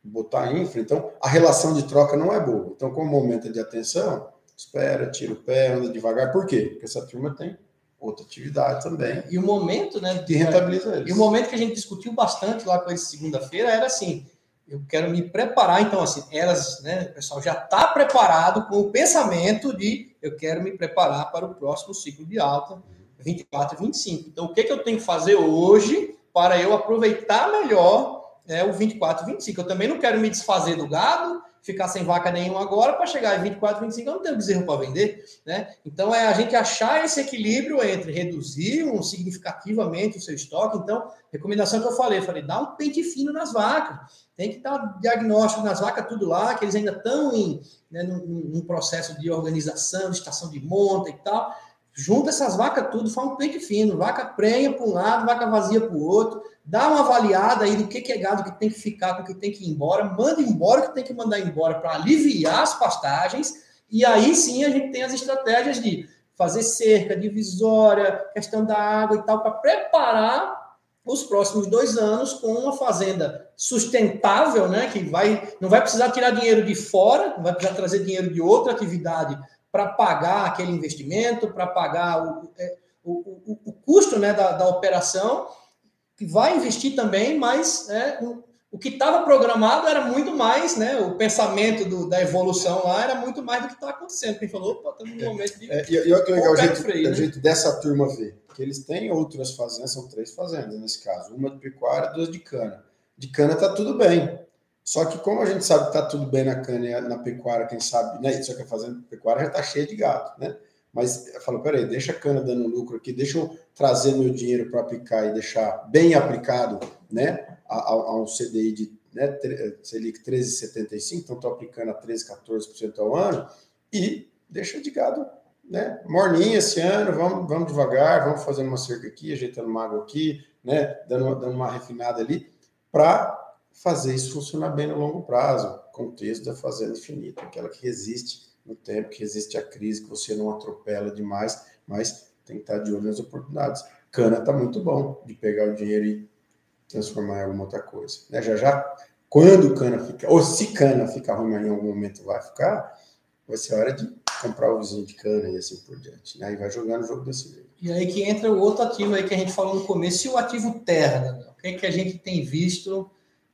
botar infra, então a relação de troca não é boa. Então, como momento de atenção, espera, tira o pé, anda devagar. Por quê? Porque essa turma tem outra atividade também. E o momento, né? Que rentabiliza eles. E o momento que a gente discutiu bastante lá com eles segunda-feira era assim: eu quero me preparar, então, assim, elas, né, o pessoal já está preparado com o pensamento de eu quero me preparar para o próximo ciclo de alta, 24 e 25. Então, o que, que eu tenho que fazer hoje para eu aproveitar melhor é, o 24 e 25? Eu também não quero me desfazer do gado, ficar sem vaca nenhuma agora, para chegar em 24, 25, eu não tenho bezerro para vender, né? Então é a gente achar esse equilíbrio entre reduzir um, significativamente o seu estoque. Então, recomendação que eu falei, falei, dá um pente fino nas vacas. Tem que dar diagnóstico nas vacas, tudo lá, que eles ainda estão em né, num, num processo de organização, de estação de monta e tal junta essas vacas tudo, faz um pente fino, vaca prenha para um lado, vaca vazia para o outro, dá uma avaliada aí do que, é gado que tem que ficar, com que tem que ir embora, manda embora o que tem que mandar embora para aliviar as pastagens, e aí sim a gente tem as estratégias de fazer cerca, divisória, questão da água e tal, para preparar os próximos dois anos com uma fazenda sustentável, né, que vai, não vai precisar tirar dinheiro de fora, não vai precisar trazer dinheiro de outra atividade para pagar aquele investimento, para pagar o, é, o, o, o, custo né, da, da operação, que vai investir também, mas é, o que estava programado era muito mais, né? O pensamento do, da evolução lá era muito mais do que está acontecendo. Quem falou, opa, estamos num momento de. É, e, e olha que legal, a gente, freio, né? gente dessa turma ver, que eles têm outras fazendas, são três fazendas nesse caso, uma de pecuária, duas de cana. De cana está tudo bem. Só que como a gente sabe que está tudo bem na cana na pecuária, quem sabe, né? Só que a fazenda pecuária já está cheia de gato, né? Mas eu falo, peraí, deixa a cana dando lucro aqui, deixa eu trazer meu dinheiro para aplicar e deixar bem aplicado, né? A, a um CDI de né, Selic 13,75, então estou aplicando a 13, 14% ao ano, e deixa de gado né, morninha esse ano, vamos, vamos devagar, vamos fazendo uma cerca aqui, ajeitando uma água aqui, né, dando, dando uma refinada ali, para fazer isso funcionar bem no longo prazo, contexto da fazenda infinita, aquela que resiste no tempo, que resiste à crise, que você não atropela demais, mas tem que estar de olho nas oportunidades. Cana está muito bom de pegar o dinheiro e transformar em alguma outra coisa. Né? Já já, quando cana fica, ou se cana ficar ruim, mas em algum momento vai ficar, vai ser hora de comprar o vizinho de cana e assim por diante. Né? Aí vai jogando o jogo desse jeito. E aí que entra o outro ativo aí que a gente falou no começo, e o ativo terra, né? o que, é que a gente tem visto,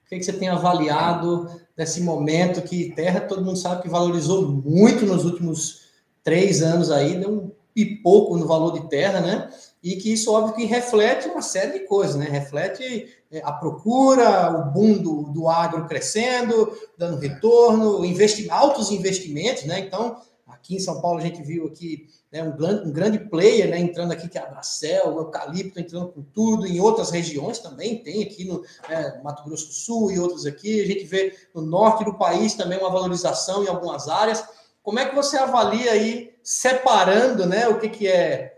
o que, é que você tem avaliado desse momento que terra, todo mundo sabe que valorizou muito nos últimos três anos aí, deu um pipoco no valor de terra, né? E que isso, óbvio, que reflete uma série de coisas, né? Reflete é, a procura, o boom do, do agro crescendo, dando retorno, investi altos investimentos, né? Então, aqui em São Paulo a gente viu aqui né, um, grande, um grande player né, entrando aqui, que é a Bracel, o Eucalipto entrando com tudo, em outras regiões também tem aqui no né, Mato Grosso do Sul e outros aqui. A gente vê no norte do país também uma valorização em algumas áreas. Como é que você avalia aí, separando né, o que, que é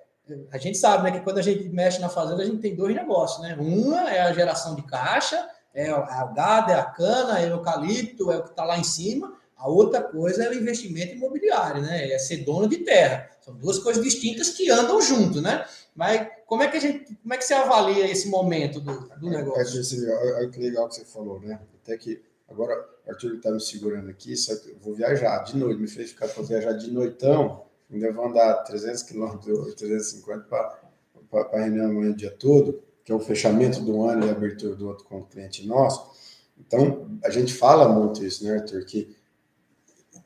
a gente sabe né, que quando a gente mexe na fazenda, a gente tem dois negócios, né? Uma é a geração de caixa, é a gado, é a cana, é o eucalipto, é o que está lá em cima. A outra coisa é o investimento imobiliário, né? É ser dono de terra. São duas coisas distintas que andam junto, né? Mas como é que a gente, como é que você avalia esse momento do, do negócio? É, é, que legal que você falou, né? Até que agora o Arthur está me segurando aqui, só que eu vou viajar de noite, me fez ficar para viajar de noitão ainda vão andar 300 quilômetros, 350 para a reunião amanhã o dia todo, que é o fechamento do ano e a abertura do outro com o cliente nosso. Então, a gente fala muito isso, né, Arthur? Que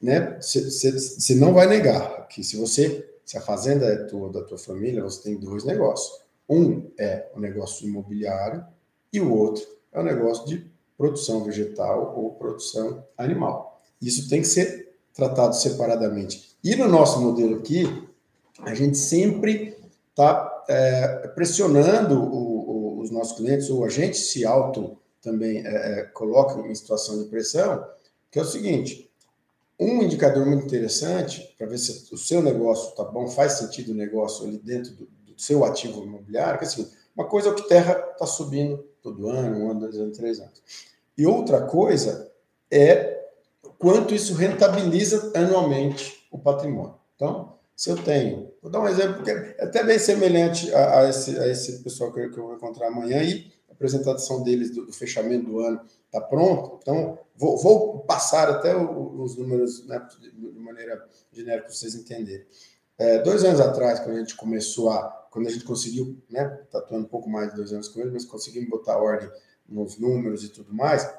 né, você não vai negar que se você, se a fazenda é tua, da tua família, você tem dois negócios. Um é o negócio imobiliário e o outro é o negócio de produção vegetal ou produção animal. Isso tem que ser tratado separadamente. E no nosso modelo aqui, a gente sempre está é, pressionando o, o, os nossos clientes, ou a gente se auto também é, é, coloca em situação de pressão, que é o seguinte: um indicador muito interessante para ver se o seu negócio está bom, faz sentido o negócio ali dentro do, do seu ativo imobiliário, que assim, uma coisa é o que terra está subindo todo ano, um ano, dois anos, três anos. E outra coisa é quanto isso rentabiliza anualmente o patrimônio. Então, se eu tenho, vou dar um exemplo que é até bem semelhante a, a, esse, a esse pessoal que, que, eu vou encontrar amanhã e a apresentação deles do, do fechamento do ano está pronto. Então, vou, vou, passar até o, os números né, de, maneira genérica para vocês entenderem. É, dois anos atrás, quando a gente começou a, quando a gente conseguiu, né, está atuando um pouco mais de dois anos com eles, mas conseguimos botar ordem nos números e tudo mais,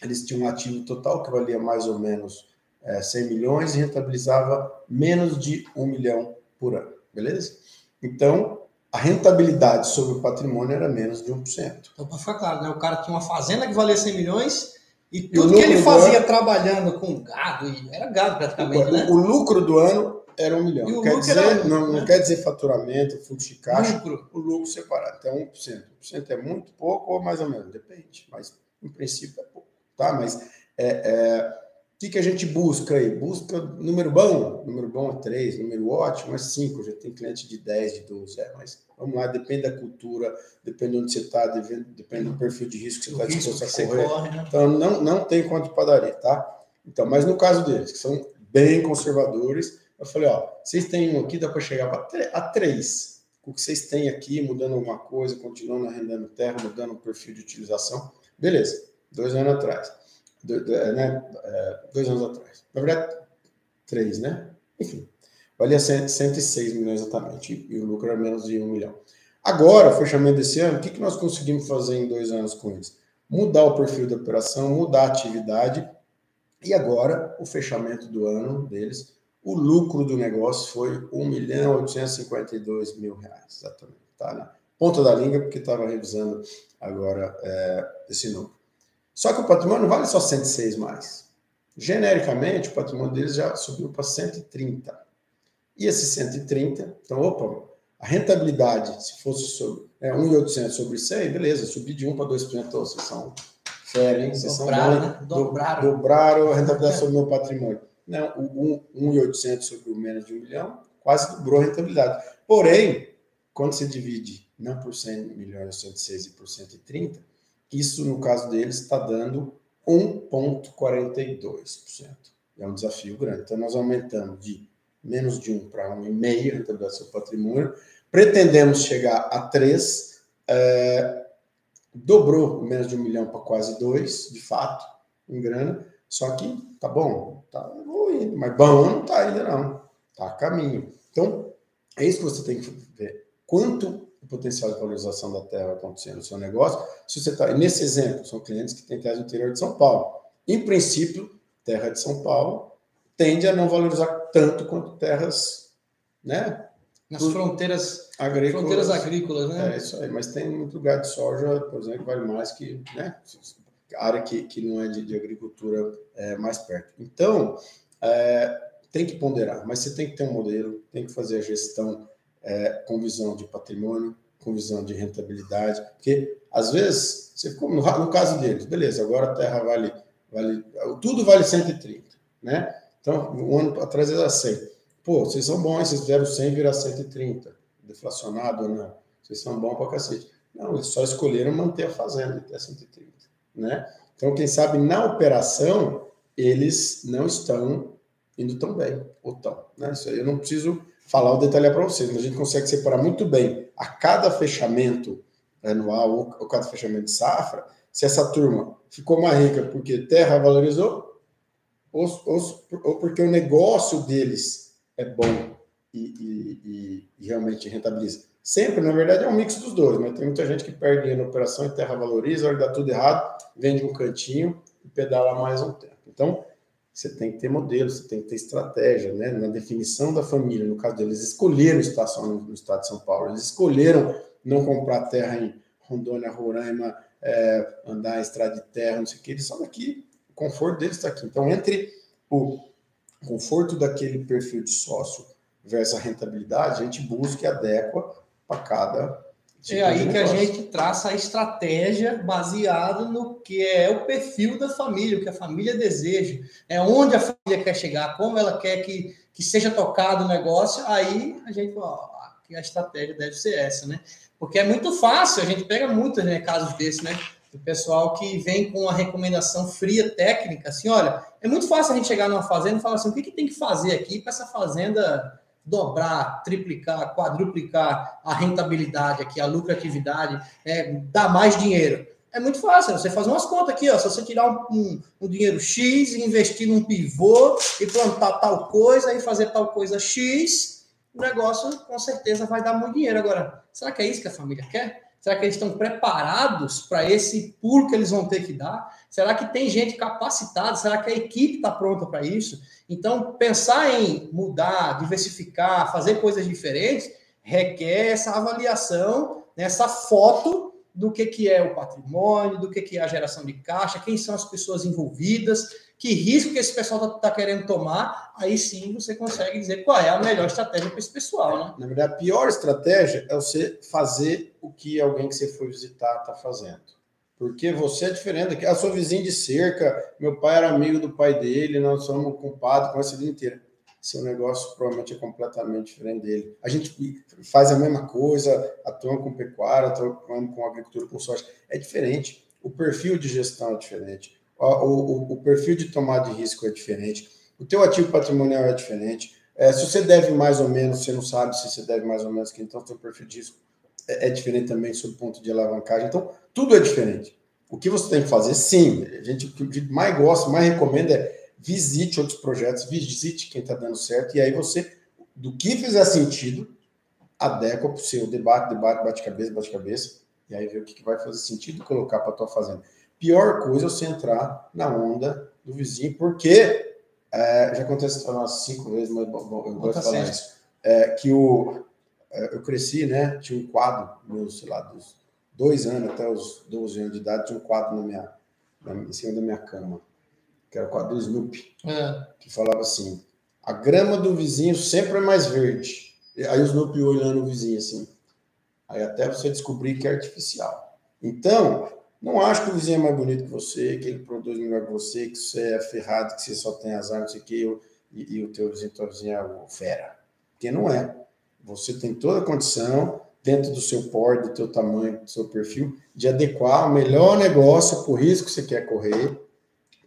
eles tinham um ativo total que valia mais ou menos é, 100 milhões e rentabilizava menos de 1 milhão por ano, beleza? Então, a rentabilidade sobre o patrimônio era menos de 1%. Então, para ficar claro, né? o cara tinha uma fazenda que valia 100 milhões e tudo e que ele fazia ano, trabalhando com gado, era gado praticamente, o, né? O lucro do ano era 1 milhão. Quer dizer, era, não, né? não quer dizer faturamento, fluxo de caixa, lucro. o lucro separado. Então, 1%. 1% é muito pouco ou mais ou menos, depende. Mas, em princípio, é pouco. Tá? Mas é, é que, que a gente busca aí? Busca número bom, número bom é 3, número ótimo é 5, já tem cliente de 10, de 12, é, mas vamos lá, depende da cultura, depende de onde você está, depende do perfil de risco que você está disposto a correr. Corre, né? Então, não, não tem quanto padaria, tá? Então, mas no caso deles, que são bem conservadores, eu falei, ó, vocês têm um aqui, dá para chegar a 3. com o que vocês têm aqui, mudando alguma coisa, continuando arrendando terra, mudando o perfil de utilização. Beleza, dois anos atrás. É, né? É, dois anos atrás. Na verdade, três, né? Enfim, valia 106 milhões exatamente, e o lucro era menos de um milhão. Agora, fechamento desse ano, o que, que nós conseguimos fazer em dois anos com isso? Mudar o perfil da operação, mudar a atividade, e agora, o fechamento do ano deles, o lucro do negócio foi 1 milhão 852 mil reais, exatamente. Tá na ponta da língua, porque estava revisando agora é, esse número. Só que o patrimônio vale só 106 mais. Genericamente, o patrimônio deles já subiu para 130. E esse 130, então, opa, a rentabilidade, se fosse sobre, é, 1,800 sobre 100, beleza, subir de 1 para 2%, então, vocês são férias, hein? Vocês dobraram, são né? dobraram. dobraram a rentabilidade <laughs> sobre o meu patrimônio. Não, o 1,800 sobre o menos de 1 milhão, quase dobrou a rentabilidade. Porém, quando você divide não por 100 milhões, 106 e por 130, isso, no caso deles, está dando 1,42%. É um desafio grande. Então, nós aumentamos de menos de 1 para 1,5 a rentabilidade do seu patrimônio. Pretendemos chegar a 3, é, dobrou menos de 1 milhão para quase 2, de fato, em grana. Só que tá bom, tá evoluindo, mas bom não tá ainda não. Tá a caminho. Então, é isso que você tem que ver. Quanto o potencial de valorização da terra vai acontecer no seu negócio? Se você está nesse exemplo, são clientes que têm terra do interior de São Paulo. Em princípio, terra de São Paulo tende a não valorizar tanto quanto terras, né? Nas fronteiras agrícolas. Fronteiras agrícolas, né? É isso aí, mas tem muito lugar de soja, por exemplo, que vale mais que, né? Área que, que não é de, de agricultura é, mais perto. Então, é, tem que ponderar, mas você tem que ter um modelo, tem que fazer a gestão é, com visão de patrimônio, com visão de rentabilidade, porque às vezes, você ficou, no, caso deles, beleza, agora a terra vale, vale, tudo vale 130, né? Então, um ano atrás era 100. Pô, vocês são bons, vocês fizeram 100 virar 130. Deflacionado ou não? Vocês são bons pra cacete. Não, eles só escolheram manter a fazenda até 130. Né? Então, quem sabe na operação, eles não estão indo tão bem, ou tão. Né? Isso aí eu não preciso falar o detalhe para vocês, mas a gente consegue separar muito bem a cada fechamento anual ou cada fechamento de safra, se essa turma ficou mais rica porque terra valorizou, ou, ou, ou porque o negócio deles é bom e, e, e, realmente rentabiliza. Sempre, na verdade, é um mix dos dois, mas tem muita gente que perde dinheiro na operação e terra valoriza, olha, dá tudo errado, vende um cantinho e pedala mais um tempo. Então, você tem que ter modelo, você tem que ter estratégia, né? Na definição da família, no caso deles, escolheram estação no, no estado de São Paulo, eles escolheram não comprar terra em Rondônia, Roraima, é, andar em estrada de terra, não sei o que, eles são daqui conforto deles está aqui. Então, entre o conforto daquele perfil de sócio versus a rentabilidade, a gente busca e adequa para cada. Tipo é aí que a gente traça a estratégia baseada no que é o perfil da família, o que a família deseja, é onde a família quer chegar, como ela quer que, que seja tocado o negócio, aí a gente, ó, a estratégia deve ser essa, né? Porque é muito fácil, a gente pega muitos né, casos desses, né? o pessoal que vem com uma recomendação fria técnica, assim, olha, é muito fácil a gente chegar numa fazenda e falar assim, o que, que tem que fazer aqui para essa fazenda dobrar, triplicar, quadruplicar a rentabilidade aqui, a lucratividade, é, dar mais dinheiro. É muito fácil, você faz umas contas aqui, ó, se você tirar um, um, um dinheiro X e investir num pivô e plantar tal coisa e fazer tal coisa X, o negócio com certeza vai dar muito dinheiro. Agora, será que é isso que a família quer? Será que eles estão preparados para esse pulo que eles vão ter que dar? Será que tem gente capacitada? Será que a equipe está pronta para isso? Então, pensar em mudar, diversificar, fazer coisas diferentes, requer essa avaliação, né, essa foto do que, que é o patrimônio, do que, que é a geração de caixa, quem são as pessoas envolvidas, que risco que esse pessoal está tá querendo tomar, aí sim você consegue dizer qual é a melhor estratégia para esse pessoal. Né? Na verdade, a pior estratégia é você fazer o que alguém que você foi visitar está fazendo. Porque você é diferente. A sua vizinha de cerca, meu pai era amigo do pai dele, nós somos compadres com essa vida inteira. Seu negócio provavelmente é completamente diferente dele. A gente faz a mesma coisa, atua com pecuária, atua com agricultura, com soja. É diferente. O perfil de gestão é diferente o, o, o perfil de tomada de risco é diferente, o teu ativo patrimonial é diferente, É, se você deve mais ou menos, você não sabe se você deve mais ou menos, que então seu perfil de risco é, é diferente também sob o ponto de alavancagem. Então, tudo é diferente. O que você tem que fazer, sim, a gente, o que a gente mais gosta, mais recomenda é visite outros projetos, visite quem está dando certo, e aí você, do que fizer sentido, adequa para o seu debate, debate, bate-cabeça, bate-cabeça, e aí vê o que, que vai fazer sentido colocar para a tua fazenda. Pior coisa é você entrar na onda do vizinho, porque é, já aconteceu umas cinco vezes, mas eu gosto de falar isso. É, que o, eu cresci, né? Tinha um quadro, meus, sei lá, dos dois anos até os 12 anos de idade, tinha um quadro na minha, na, em cima da minha cama, que era o quadro do Snoopy, é. que falava assim: a grama do vizinho sempre é mais verde. Aí o Snoopy olhando o vizinho assim. Aí até você descobrir que é artificial. Então, não acho que o vizinho é mais bonito que você, que ele produz melhor que você, que você é ferrado, que você só tem azar, não sei o que, e, e o teu vizinho, tua vizinha é fera. Porque não é. Você tem toda a condição, dentro do seu porte, do teu tamanho, do seu perfil, de adequar o melhor negócio para o risco que você quer correr,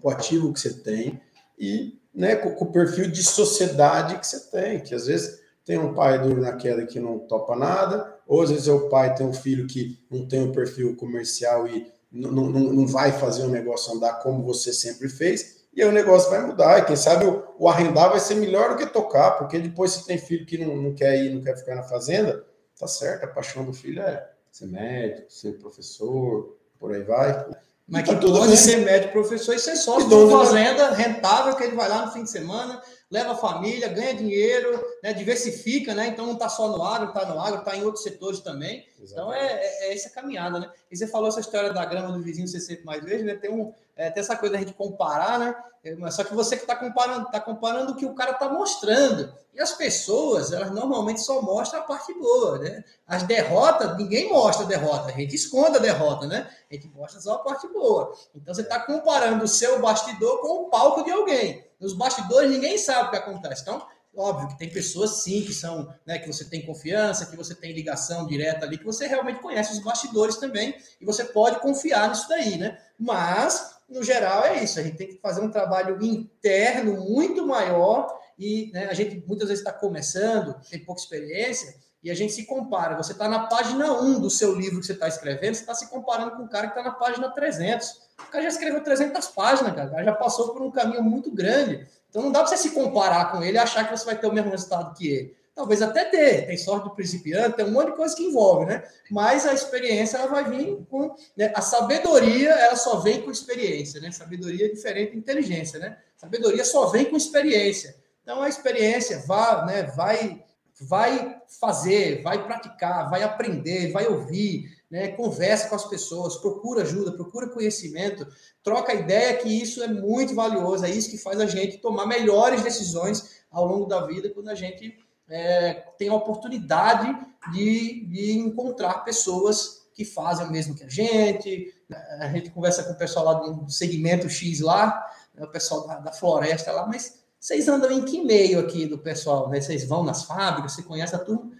o ativo que você tem e né, com, com o perfil de sociedade que você tem, que às vezes tem um pai duro na queda que não topa nada, ou às vezes é o pai tem um filho que não tem um perfil comercial e não, não, não vai fazer o negócio andar como você sempre fez, e aí o negócio vai mudar. E quem sabe o, o arrendar vai ser melhor do que tocar, porque depois você tem filho que não, não quer ir, não quer ficar na fazenda, tá certo, a paixão do filho é ser médico, ser professor, por aí vai. Mas tá que tudo pode ser médico, professor e ser sócio de uma fazenda rentável que ele vai lá no fim de semana, leva a família, ganha dinheiro, né, diversifica, né? Então não está só no agro, está no agro, está em outros setores também. Exatamente. Então é, é, é, essa caminhada, né? E você falou essa história da grama do vizinho ser sempre mais verde, né? Tem, um, é, tem essa coisa da gente comparar, né? É, só que você que está comparando, está comparando o que o cara está mostrando. E as pessoas, elas normalmente só mostram a parte boa, né? As derrotas, ninguém mostra a derrota, a gente esconde a derrota, né? A gente mostra só a parte boa. Então você está comparando o seu bastidor com o palco de alguém. Nos bastidores ninguém sabe o que acontece. Então, óbvio que tem pessoas sim que são, né, que você tem confiança, que você tem ligação direta ali, que você realmente conhece os bastidores também, e você pode confiar nisso daí, né? Mas, no geral, é isso. A gente tem que fazer um trabalho interno muito maior, e né, a gente muitas vezes está começando, tem pouca experiência, e a gente se compara. Você está na página 1 do seu livro que você está escrevendo, você está se comparando com o cara que está na página 300. O cara já escreveu 300 páginas, cara. Já passou por um caminho muito grande. Então não dá para você se comparar com ele e achar que você vai ter o mesmo resultado que ele. Talvez até ter, tem sorte do principiante, tem um monte de coisa que envolve, né? Mas a experiência ela vai vir com. Né? A sabedoria ela só vem com experiência, né? Sabedoria é diferente de inteligência, né? Sabedoria só vem com experiência. Então a experiência vai, né, vai vai fazer, vai praticar, vai aprender, vai ouvir, né? conversa com as pessoas, procura ajuda, procura conhecimento, troca ideia que isso é muito valioso, é isso que faz a gente tomar melhores decisões ao longo da vida quando a gente é, tem a oportunidade de, de encontrar pessoas que fazem o mesmo que a gente. A gente conversa com o pessoal lá do segmento X lá, né, o pessoal da, da floresta lá, mas vocês andam em que meio aqui do pessoal? Né? Vocês vão nas fábricas, você conhece a turma?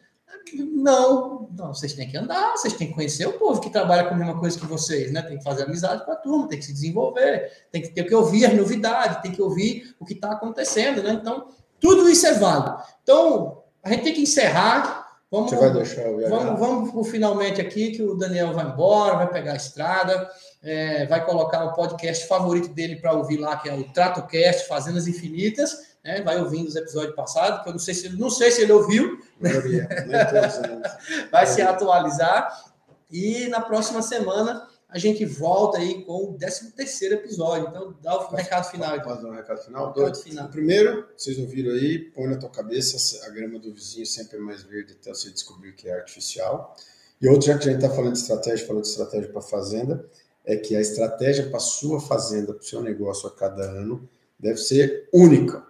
Não, não, vocês têm que andar, vocês têm que conhecer o povo que trabalha com a mesma coisa que vocês, né? Tem que fazer amizade com a turma, tem que se desenvolver, tem que ter que ouvir as novidades, tem que ouvir o que está acontecendo, né? Então, tudo isso é válido. Então, a gente tem que encerrar. Vamos, Você vai deixar o vamos, vamos finalmente aqui, que o Daniel vai embora, vai pegar a estrada é, vai colocar o podcast favorito dele para ouvir lá, que é o TratoCast Fazendas Infinitas. Né? Vai ouvindo os episódios passados, que eu não sei se, não sei se ele ouviu. <laughs> vai se atualizar. E na próxima semana a gente volta aí com o 13 terceiro episódio. Então, dá o recado final. Então. Pode dar um recado final? O recado final. Primeiro, vocês ouviram aí, põe na tua cabeça, a grama do vizinho sempre é mais verde até você descobrir que é artificial. E outro, já que a gente está falando de estratégia, falando de estratégia para fazenda, é que a estratégia para a sua fazenda, para o seu negócio a cada ano, deve ser única.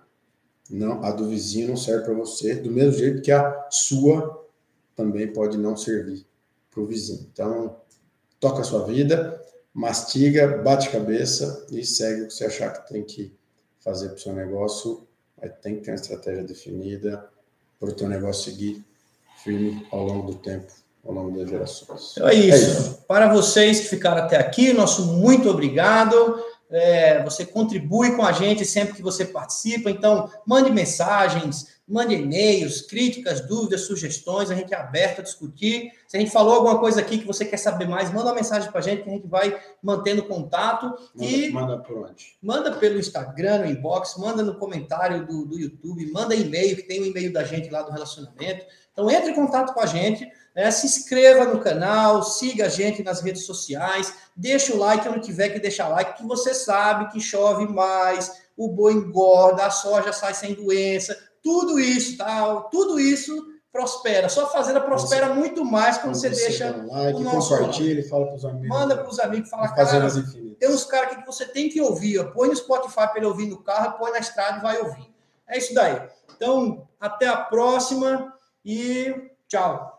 Não, a do vizinho não serve para você, do mesmo jeito que a sua também pode não servir para o vizinho. Então, toca a sua vida, mastiga, bate cabeça e segue o que você achar que tem que fazer para o seu negócio. Aí tem que ter uma estratégia definida para o teu negócio seguir firme ao longo do tempo ao longo das gerações. Então é isso. é isso. Para vocês que ficaram até aqui, nosso muito obrigado. É, você contribui com a gente sempre que você participa. Então, mande mensagens, mande e-mails, críticas, dúvidas, sugestões. A gente é aberto a discutir. Se a gente falou alguma coisa aqui que você quer saber mais, manda uma mensagem para a gente que a gente vai mantendo contato. Manda, e manda por onde? Manda pelo Instagram, no inbox, manda no comentário do, do YouTube, manda e-mail, que tem o e-mail da gente lá do relacionamento. Então, entre em contato com a gente. É, se inscreva no canal, siga a gente nas redes sociais, deixa o like, não tiver que deixar like, que você sabe que chove mais, o boi engorda, a soja sai sem doença, tudo isso, tá? Tudo isso prospera. Sua fazenda prospera muito mais quando você, você deixa like, o nosso compartilha, fala para os amigos. Manda para os amigos, fala cara, tem uns caras aqui que você tem que ouvir, ó. põe no Spotify para ele ouvir no carro, põe na estrada e vai ouvir. É isso daí. Então, até a próxima e. Tchau.